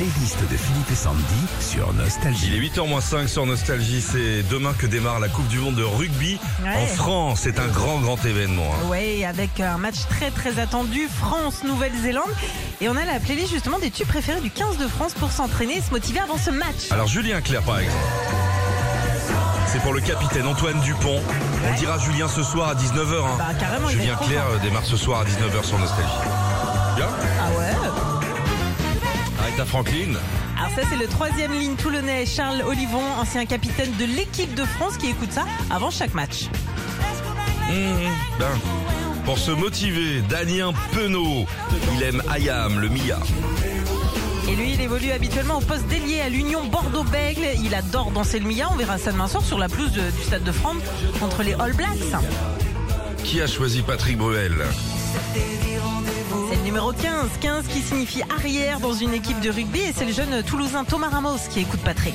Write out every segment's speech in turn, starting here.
Playlist de Philippe et Sandy sur Nostalgie. Il est 8h-5 sur Nostalgie. C'est demain que démarre la Coupe du Monde de rugby Ouais. en France. C'est un grand, grand événement. hein. Oui, avec un match très très attendu, France-Nouvelle-Zélande. Et on a la playlist justement des tubes préférés du 15 de France pour s'entraîner et se motiver avant ce match. Alors Julien Clerc, par exemple. C'est pour le capitaine Antoine Dupont. On dira Julien ce soir à 19h. hein. Bah, carrément, Julien Clerc euh, démarre ce soir à 19h sur Nostalgie. Bien Ah ouais Aretha Franklin. Alors ça c'est le troisième ligne toulonnais Charles Olivon, ancien capitaine de l'équipe de France qui écoute ça avant chaque match. Mmh, ben. Pour se motiver, Damien Penaud. Il aime Ayam, le Mia. Et lui il évolue habituellement au poste d'ailier à l'Union Bordeaux-Bègle. Il adore danser le Mia, on verra ça demain soir sur la pelouse de- du Stade de France contre les All Blacks. Qui a choisi Patrick Bruel? Numéro 15, 15 qui signifie arrière dans une équipe de rugby et c'est le jeune Toulousain Thomas Ramos qui écoute Patrick.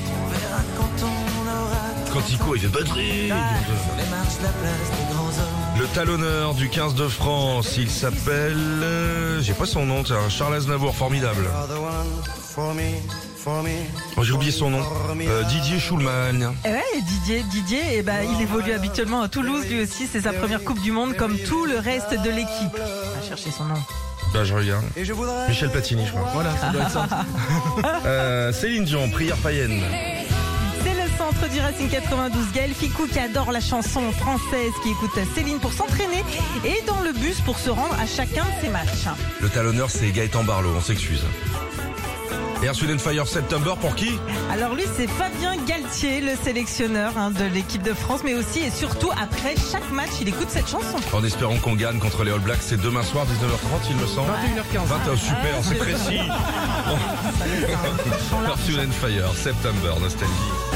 Quand il court, il fait Patrick Le talonneur du 15 de France, il s'appelle... euh, J'ai pas son nom, tiens, Charles Aznavour, formidable. Oh, J'ai oublié son nom. Euh, Didier Schulman. Et ouais, Didier, Didier, eh ben, il évolue habituellement à Toulouse lui aussi, c'est sa première Coupe du Monde comme tout le reste de l'équipe. On va chercher son nom. Je regarde. Michel Platini, je crois. Voilà, ça doit être ça. Euh, Céline Dion, prière païenne. C'est le centre du Racing 92, Gaël Ficou qui adore la chanson française, qui écoute Céline pour s'entraîner et dans le bus pour se rendre à chacun de ses matchs. Le talonneur, c'est Gaëtan Barlow, on s'excuse. Air Sweden Fire September pour qui Alors lui, c'est Fabien Galtier, le sélectionneur hein, de l'équipe de France, mais aussi et surtout après chaque match, il écoute cette chanson. En espérant qu'on gagne contre les All Blacks, c'est demain soir, 19h30, il me semble. 21h15. 20h, super, c'est précis. Wind and Fire, September, nostalgie.